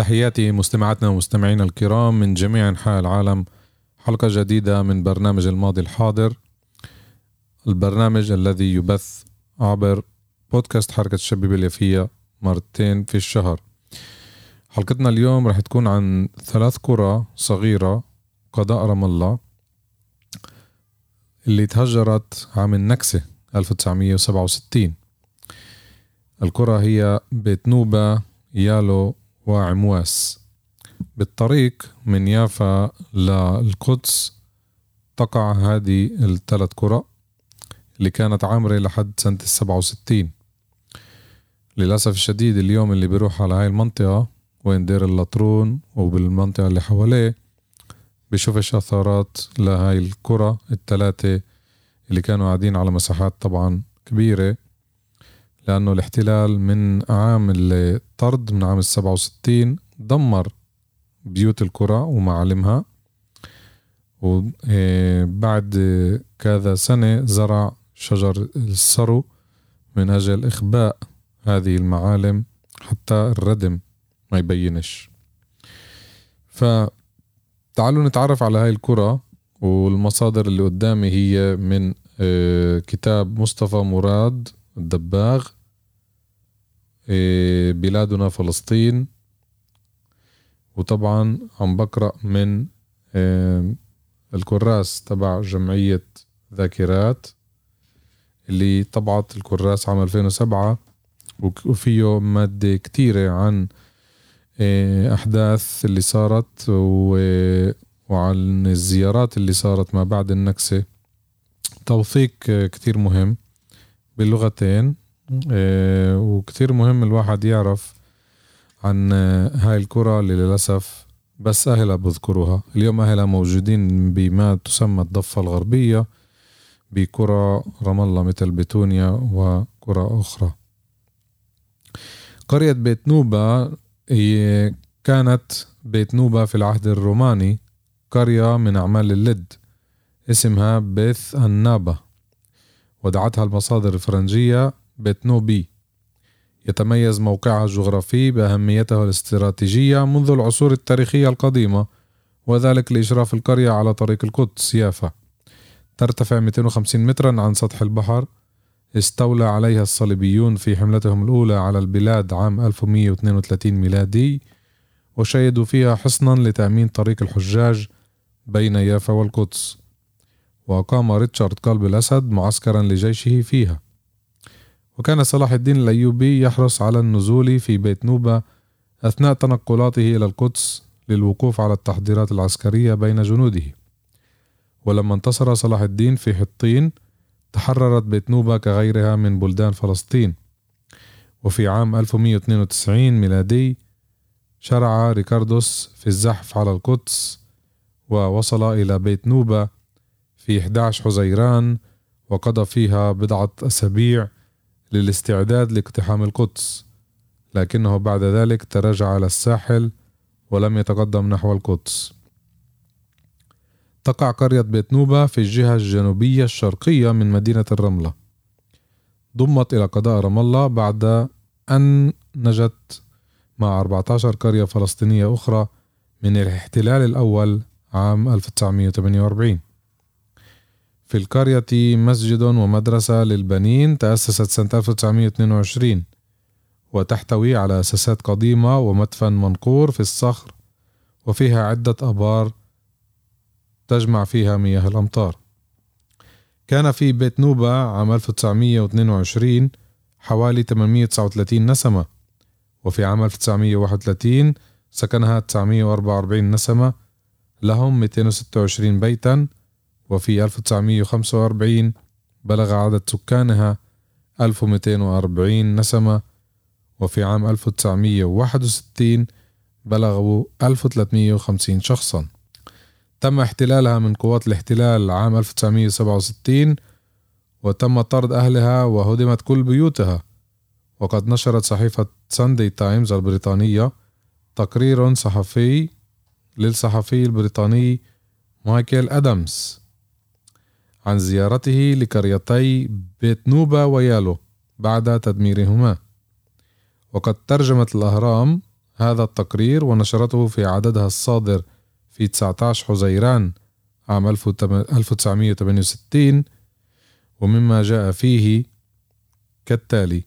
تحياتي مستمعاتنا ومستمعينا الكرام من جميع أنحاء العالم. حلقة جديدة من برنامج الماضي الحاضر. البرنامج الذي يبث عبر بودكاست حركة الشبيبة اليافية مرتين في الشهر. حلقتنا اليوم رح تكون عن ثلاث قرى صغيرة قضاء رام الله اللي تهجرت عام النكسة 1967 القرى هي بيت نوبة يالو وعمواس. بالطريق من يافا للقدس تقع هذه الثلاث قرى اللي كانت عامرة لحد سنة السبعة وستين. للأسف الشديد اليوم اللي بيروح على هاي المنطقة وين دير اللطرون وبالمنطقة اللي حواليه بشوفش أثارات لهاي القرى الثلاثة اللي كانوا قاعدين على مساحات طبعا كبيرة. لأنه الاحتلال من عام الطرد من عام السبعة وستين دمر بيوت القرى ومعالمها. وبعد كذا سنة زرع شجر السرو من أجل إخباء هذه المعالم حتى الردم ما يبينش. فتعالوا نتعرف على هاي الكرة والمصادر اللي قدامي هي من آه، كتاب مصطفى مراد الدباغ آه، بلادنا فلسطين. وطبعا عم بقرأ من آه، الكراس تبع جمعية ذاكرات اللي طبعت الكراس عام 2007 وفيه مادة كتيرة عن آه، أحداث اللي صارت وعن الزيارات اللي صارت ما بعد النكسة. توثيق كتير مهم. باللغتين آه، وكتير مهم الواحد يعرف عن هاي الكرة اللي للأسف بس أهلها بذكروها. اليوم أهلها موجودين بما تسمى الضفة الغربية بقرى رام الله مثل بتونيا وقرى أخرى. قرية بيت نوبة هي كانت بيت نوبة في العهد الروماني قرية من أعمال اللد اسمها بيث النابة. ودعتها المصادر الفرنجية بيت نوبي يتميز موقعها الجغرافي بأهميتها الاستراتيجية منذ العصور التاريخية القديمة وذلك لإشراف القرية على طريق القدس يافا ترتفع 250 مترا عن سطح البحر. استولى عليها الصليبيون في حملتهم الأولى على البلاد عام 1132 ميلادي وشيدوا فيها حصنا لتأمين طريق الحجاج بين يافا والقدس. وأقام ريتشارد قلب الأسد معسكرا لجيشه فيها. وكان صلاح الدين الأيوبي يحرص على النزول في بيت نوبة أثناء تنقلاته إلى القدس للوقوف على التحضيرات العسكرية بين جنوده. ولما انتصر صلاح الدين في حطين تحررت بيت نوبة كغيرها من بلدان فلسطين. وفي عام 1192 ميلادي شرع ريكاردوس في الزحف على القدس ووصل إلى بيت نوبة في 11 حزيران وقضى فيها بضعة أسابيع للاستعداد لاقتحام القدس لكنه بعد ذلك تراجع على الساحل ولم يتقدم نحو القدس. تقع قرية بيت نوبة في الجهة الجنوبية الشرقية من مدينة الرملة. ضمت إلى قضاء رام الله بعد أن نجت مع 14 قرية فلسطينية أخرى من الاحتلال الأول عام 1948 في القرية مسجد ومدرسة للبنين تأسست سنة 1922 وتحتوي على أساسات قديمة ومدفن منقور في الصخر وفيها عدة أبار تجمع فيها مياه الأمطار. كان في بيت نوبة عام 1922 حوالي 839 نسمة وفي عام 1931 سكنها 944 نسمة لهم 226 بيتا وفي 1945 بلغ عدد سكانها 1240 نسمة وفي عام 1961 بلغوا 1350 شخصا. تم احتلالها من قوات الاحتلال عام 1967 وتم طرد أهلها وهدمت كل بيوتها. وقد نشرت صحيفة ساندي تايمز البريطانية تقرير صحفي للصحفي البريطاني مايكل أدمز عن زيارته لقريتي بيت نوبا ويالو بعد تدميرهما. وقد ترجمت الأهرام هذا التقرير ونشرته في عددها الصادر في 19 حزيران عام 1968 ومما جاء فيه كالتالي.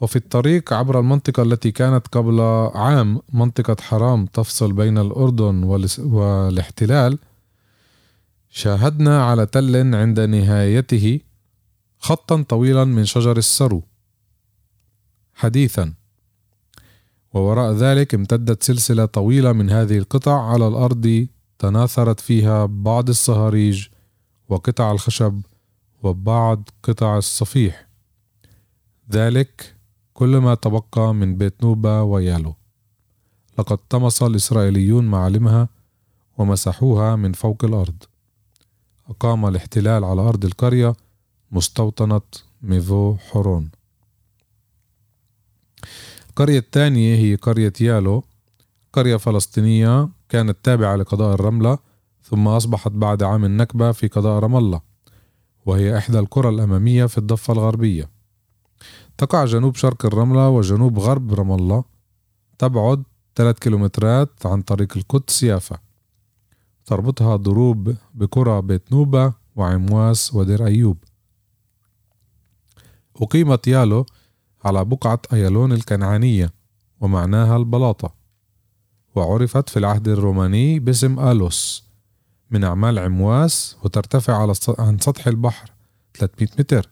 وفي الطريق عبر المنطقة التي كانت قبل عام منطقة حرام تفصل بين الأردن والاحتلال شاهدنا على تل عند نهايته خطا طويلا من شجر السرو. حديثا. ووراء ذلك امتدت سلسلة طويلة من هذه القطع على الأرض تناثرت فيها بعض الصهاريج وقطع الخشب وبعض قطع الصفيح. ذلك كل ما تبقى من بيت نوبة ويالو. لقد طمس الإسرائيليون معالمها ومسحوها من فوق الأرض. أقام الاحتلال على أرض القرية مستوطنة ميفو حورون. القرية الثانية هي قرية يالو قرية فلسطينية كانت تابعة لقضاء الرملة ثم أصبحت بعد عام النكبة في قضاء رام الله وهي إحدى القرى الأمامية في الضفة الغربية. تقع جنوب شرق الرملة وجنوب غرب رام الله تبعد 3 كيلومترات عن طريق القدس يافا. تربطها ضروب بقرى بيت نوبة وعمواس ودير أيوب. أقيمت يالو على بقعة أيالون الكنعانية ومعناها البلاطة وعرفت في العهد الروماني باسم آلوس من أعمال عمواس وترتفع على عن سطح البحر 300 متر.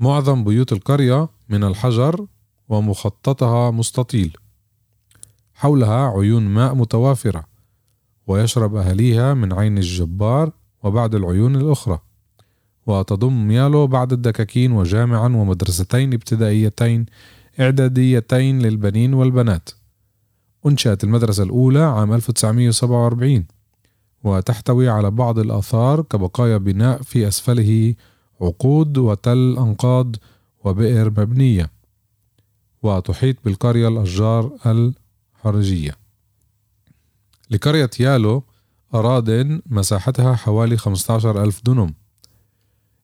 معظم بيوت القرية من الحجر ومخططها مستطيل. حولها عيون ماء متوافرة ويشرب أهليها من عين الجبار وبعد العيون الأخرى. وتضم ميالو بعض الدكاكين وجامعا ومدرستين ابتدائيتين إعداديتين للبنين والبنات. أنشأت المدرسة الأولى عام 1947 وتحتوي على بعض الآثار كبقايا بناء في أسفله عقود وتل أنقاض وبئر مبنية. وتحيط بالقرية الأشجار الحرجية لقرية يالو أراضٍ مساحتها حوالي 15 ألف دنم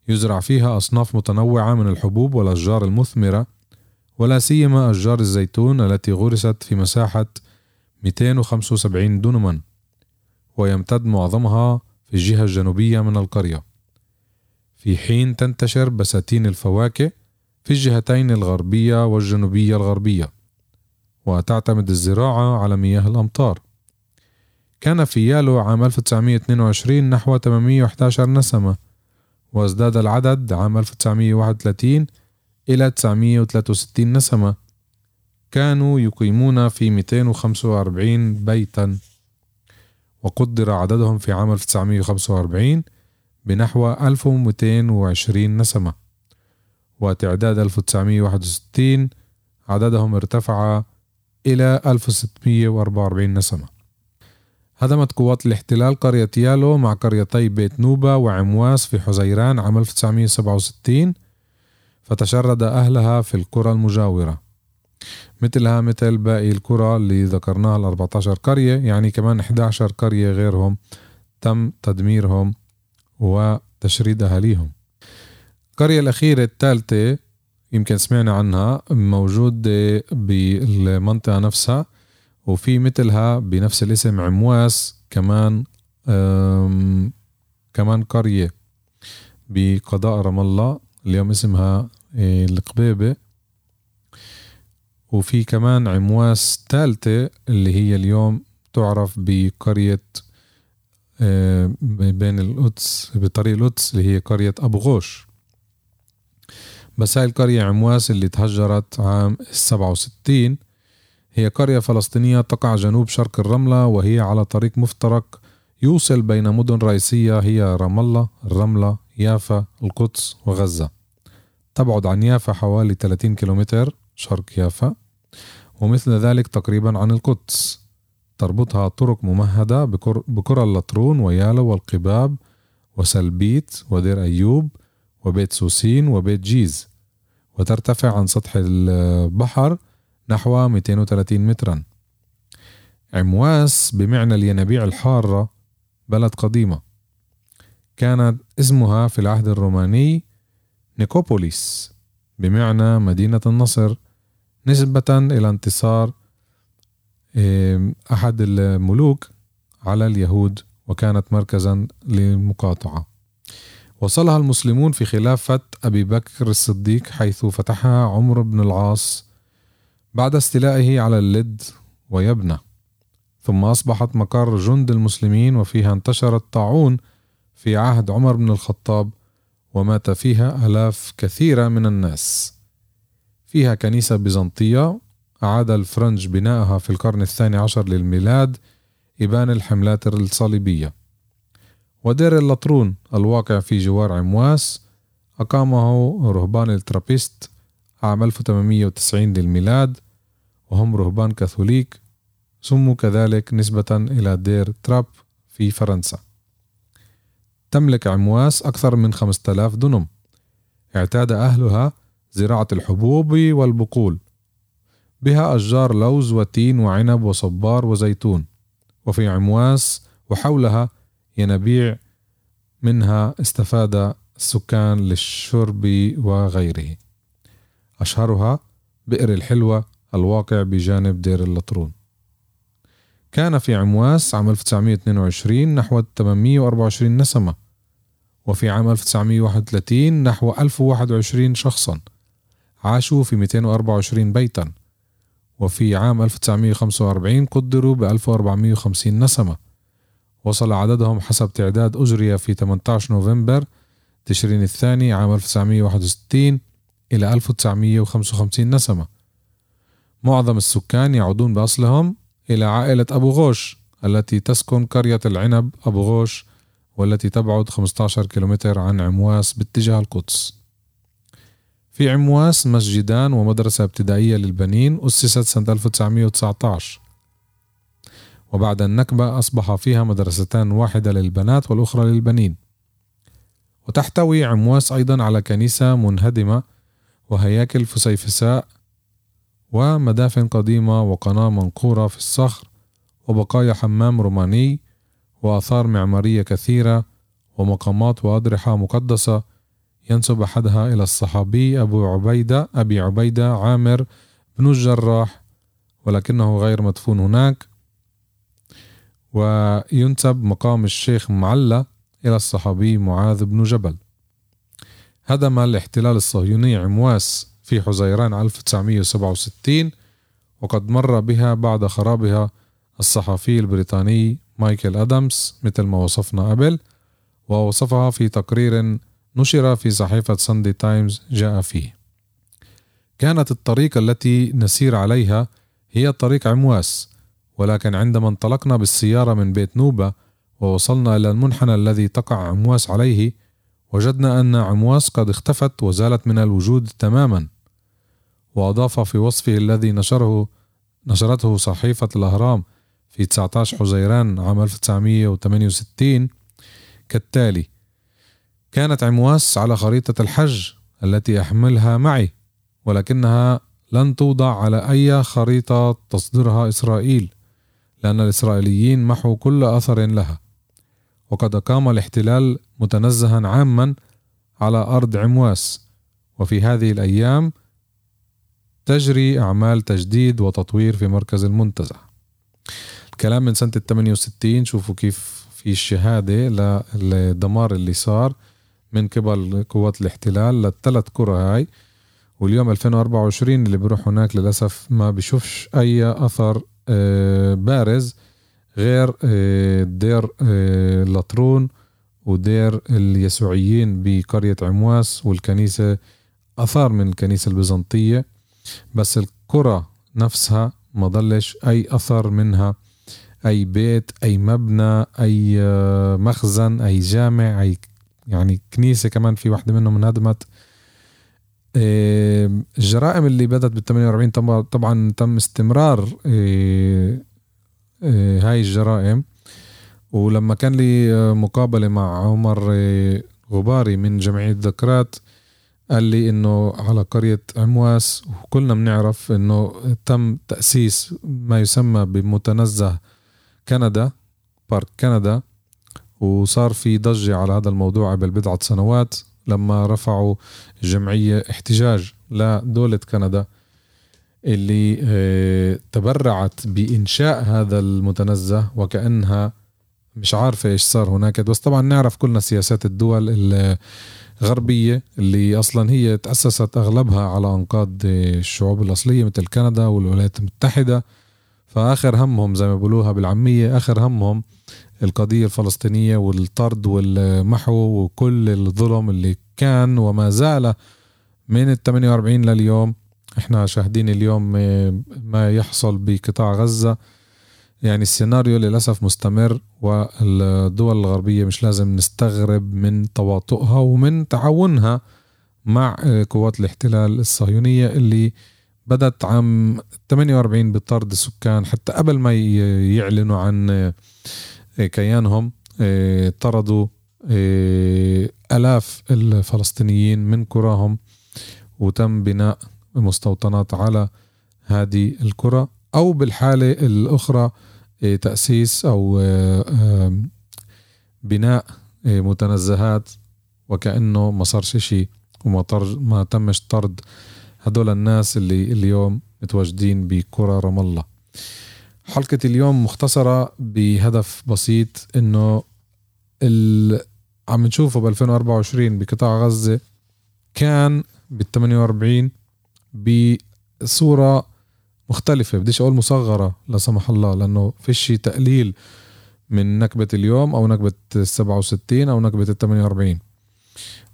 يزرع فيها أصناف متنوعة من الحبوب والأشجار المثمرة ولا سيما أشجار الزيتون التي غرست في مساحة 275 دنما ويمتد معظمها في الجهة الجنوبية من القرية. في حين تنتشر بساتين الفواكه في الجهتين الغربية والجنوبية الغربية. وتعتمد الزراعة على مياه الأمطار. كان في يالو عام 1922 نحو 811 نسمة وازداد العدد عام 1931 إلى 963 نسمة. كانوا يقيمون في 245 بيتا. وقدر عددهم في عام 1945 بنحو 1220 نسمة. وتعداد 1961 عددهم ارتفع إلى 1644 نسمة. هدمت قوات الاحتلال قرية يالو مع قريتي بيت نوبة وعمواس في حزيران عام 1967 فتشرد أهلها في القرى المجاورة. مثلها مثل باقي القرى اللي ذكرناها ال 14 قرية يعني كمان 11 قرية غيرهم تم تدميرهم وتشريد أهاليهم. القرية الأخيرة الثالثة يمكن سمعنا عنها موجودة بالمنطقة نفسها وفي مثلها بنفس الاسم عمواس كمان كمان قرية بقضاء رام الله. اليوم اسمها إيه، القبيبة. وفي كمان عمواس ثالثة اللي هي اليوم تعرف بقرية آه، بين القدس بطريق القدس اللي هي قرية أبو غوش. بس هاي القرية عمواس اللي تهجرت عام السبعة وستين. هي قرية فلسطينية تقع جنوب شرق الرملة وهي على طريق مفترق يوصل بين مدن رئيسية هي رام الله الرملة يافا القدس وغزة. تبعد عن يافا حوالي 30 كيلومتر شرق يافا ومثل ذلك تقريبا عن القدس. تربطها طرق ممهدة بكرة اللطرون ويالا والقباب وسلبيت ودير أيوب وبيت سوسين وبيت جيز وترتفع عن سطح البحر نحو 230 مترا. عمواس بمعنى الينابيع الحارة بلد قديمة. كانت اسمها في العهد الروماني نيكوبوليس بمعنى مدينة النصر نسبة إلى انتصار أحد الملوك على اليهود وكانت مركزا للمقاطعة. وصلها المسلمون في خلافة أبي بكر الصديق حيث فتحها عمرو بن العاص بعد استيلائه على اللد ويبنى. ثم أصبحت مقر جند المسلمين وفيها انتشر الطاعون في عهد عمر بن الخطاب ومات فيها آلاف كثيرة من الناس. فيها كنيسة بيزنطية أعاد الفرنج بناءها في القرن الثاني عشر للميلاد إبان الحملات الصليبية. ودير اللطرون الواقع في جوار عمواس. أقامه رهبان الترابيست عام 1890 للميلاد وهم رهبان كاثوليك سموا كذلك نسبة إلى دير تراب في فرنسا. تملك عمواس أكثر من 5000 دنم اعتاد أهلها زراعة الحبوب والبقول. بها أشجار لوز وتين وعنب وصبار وزيتون. وفي عمواس وحولها ينابيع منها استفاد السكان للشرب وغيره. أشهرها بئر الحلوة الواقع بجانب دير اللطرون كان في عمواس عام 1922 نحو 824 نسمة وفي عام 1931 نحو 1021 شخصا عاشوا في 224 بيتا وفي عام 1945 قدروا ب 1450 نسمة. وصل عددهم حسب تعداد أجري في 18 نوفمبر تشرين الثاني عام 1961 إلى 1955 نسمة. معظم السكان يعودون بأصلهم إلى عائلة أبو غوش التي تسكن قرية العنب أبو غوش والتي تبعد 15 كيلومتر عن عمواس باتجاه القدس. في عمواس مسجدان ومدرسة ابتدائية للبنين أسست سنة 1919 وبعد النكبة أصبح فيها مدرستان واحدة للبنات والأخرى للبنين. وتحتوي عمواس أيضا على كنيسة منهدمة وهياكل فسيفساء ومدافن قديمة وقناة منقورة في الصخر وبقايا حمام روماني وآثار معمارية كثيرة ومقامات وأضرحة مقدسة ينسب أحدها إلى الصحابي أبو عبيدة أبي عبيدة عامر بن الجراح ولكنه غير مدفون هناك. وينسب مقام الشيخ معلى إلى الصحابي معاذ بن جبل. هدم الاحتلال الصهيوني عمواس في حزيران 1967 وقد مر بها بعد خرابها الصحفي البريطاني مايكل أدمز مثل ما وصفنا قبل ووصفها في تقرير نشر في صحيفة ساندي تايمز جاء فيه. كانت الطريق التي نسير عليها هي طريق عمواس ولكن عندما انطلقنا بالسيارة من بيت نوبة ووصلنا إلى المنحنى الذي تقع عمواس عليه وجدنا أن عمواس قد اختفت وزالت من الوجود تماما. وأضاف في وصفه الذي نشره نشرته صحيفة الأهرام في 19 حزيران عام 1968 كالتالي كانت عمواس على خريطة الحج التي أحملها معي ولكنها لن توضع على أي خريطة تصدرها إسرائيل. لأن الإسرائيليين محوا كل أثر لها. وقد أقام الاحتلال متنزها عاما على أرض عمواس. وفي هذه الأيام تجري أعمال تجديد وتطوير في مركز المنتزه. الكلام من سنة 68 شوفوا كيف في الشهادة للدمار اللي صار من قبل قوات الاحتلال للثلاث قرى هاي. واليوم 2024 اللي بيروح هناك للأسف ما بيشوفش أي أثر بارز غير آه، دير آه، لطرون ودير اليسوعيين بقرية عمواس والكنيسة أثار من الكنيسة البيزنطية. بس القرى نفسها ما ضلش أي أثر منها أي بيت أي مبنى أي مخزن أي جامع أي يعني كنيسة كمان في واحدة منهم انهدمت. الجرائم اللي بدت بال 48 طبعا تم استمرار هاي الجرائم. ولما كان لي مقابلة مع عمر غباري من جمعية ذكرات قال لي إنه على قرية عمواس وكلنا بنعرف إنه تم تأسيس ما يسمى بمتنزه كندا بارك كندا وصار في ضجة على هذا الموضوع قبل بضعة سنوات. لما رفعوا الجمعية احتجاج لدولة كندا اللي آه، تبرعت بإنشاء هذا المتنزه وكأنها مش عارفة إيش صار هناك. بس طبعا نعرف كلنا سياسات الدول الغربية اللي أصلا هي تأسست أغلبها على أنقاض الشعوب الأصلية مثل كندا والولايات المتحدة. فآخر همهم زي ما بيقولوها بالعامية آخر همهم القضية الفلسطينية والطرد والمحو وكل الظلم اللي كان وما زال من ال 48 لليوم. إحنا شاهدين اليوم ما يحصل بقطاع غزة. يعني السيناريو للأسف مستمر والدول الغربية مش لازم نستغرب من تواطؤها ومن تعاونها مع قوات الاحتلال الصهيونية اللي بدت عام 48 بطرد السكان حتى قبل ما يعلنوا عن كيانهم طردوا آلاف الفلسطينيين من قراهم وتم بناء مستوطنات على هذه القرى أو بالحالة الأخرى تأسيس أو بناء متنزهات وكأنه ما صارش شيء وما ما تمش طرد هدول الناس اللي اليوم متواجدين بقرى رام الله. حلقة اليوم مختصرة بهدف بسيط إنه ال... عم نشوفه ب 2024 بقطاع غزة كان بال 48 بصورة مختلفة بديش أقول مصغرة لا سمح الله لأنه فيش تقليل من نكبة اليوم أو نكبة 67 أو نكبة ال 48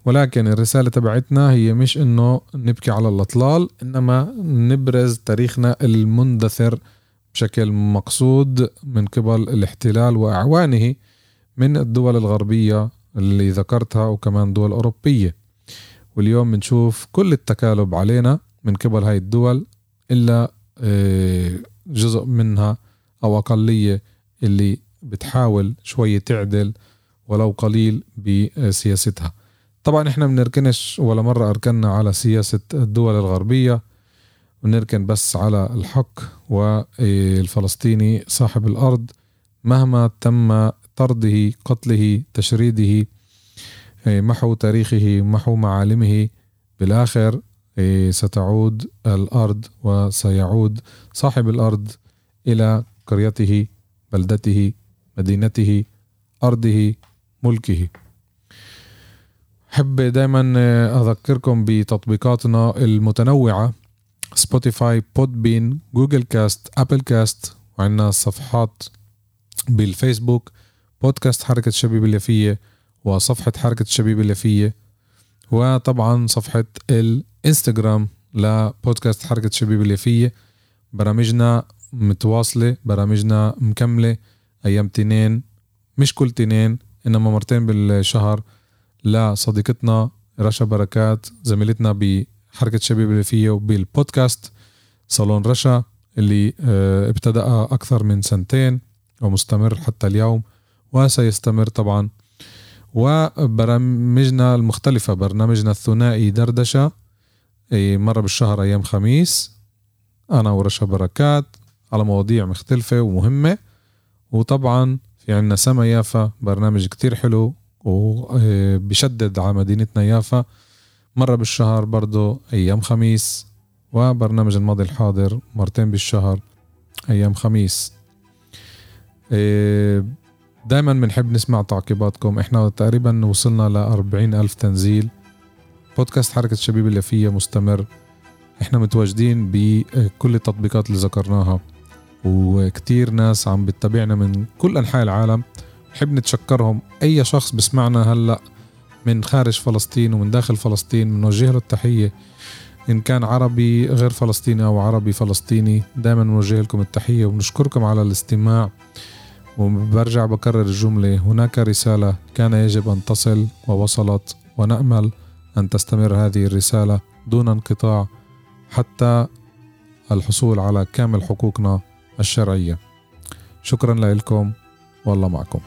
ولكن الرسالة تبعتنا هي مش إنه نبكي على الأطلال إنما نبرز تاريخنا المندثر بشكل مقصود من قبل الاحتلال وأعوانه من الدول الغربية اللي ذكرتها وكمان دول أوروبية. واليوم بنشوف كل التكالب علينا من قبل هاي الدول إلا آه، جزء منها أو أقلية اللي بتحاول شوية تعدل ولو قليل بسياستها. طبعا إحنا بنركنش ولا مرة أركنا على سياسة الدول الغربية. ونركن بس على الحق والفلسطيني صاحب الأرض مهما تم طرده قتله تشريده محو تاريخه محو معالمه بالآخر ستعود الأرض وسيعود صاحب الأرض إلى قريته بلدته مدينته أرضه ملكه. حب دايما أذكركم بتطبيقاتنا المتنوعة. Spotify Podbean Google Cast Apple Cast وعندنا صفحات بالفيسبوك بودكاست حركة الشبيب اليافية وصفحة حركة الشبيب اليافية وطبعا صفحة الإنستغرام لبودكاست حركة الشبيب اليافية برامجنا متواصلة برامجنا مكملة أيام تنين مش كل تنين إنما مرتين بالشهر لصديقتنا رشا بركات زميلتنا بحركة الشبيب اليافية وبالبودكاست صالون رشا اللي آه، ابتدأ أكثر من سنتين ومستمر حتى اليوم وسيستمر طبعا. وبرامجنا المختلفة برنامجنا الثنائي دردشة مرة بالشهر أيام خميس. أنا ورشا بركات على مواضيع مختلفة ومهمة. وطبعا في عنا سما يافا برنامج كتير حلو وبشدد على مدينتنا يافا. مرة بالشهر برضو أيام خميس وبرنامج الماضي الحاضر مرتين بالشهر أيام خميس. دائما بنحب نسمع تعقيباتكم. إحنا تقريبا وصلنا ل ألف تنزيل. بودكاست حركة الشبيب اليافية مستمر. إحنا متواجدين بكل التطبيقات اللي ذكرناها. وكتير ناس عم بتتابعنا من كل أنحاء العالم. بحب نتشكرهم. أي شخص بسمعنا هلأ من خارج فلسطين ومن داخل فلسطين بنوجه له التحية. إن كان عربي غير فلسطيني أو عربي فلسطيني دائما نوجه لكم التحية ونشكركم على الاستماع. وبرجع بكرر الجملة هناك رسالة كان يجب أن تصل ووصلت ونأمل أن تستمر هذه الرسالة دون انقطاع حتى الحصول على كامل حقوقنا الشرعية. شكرا لكم والله معكم.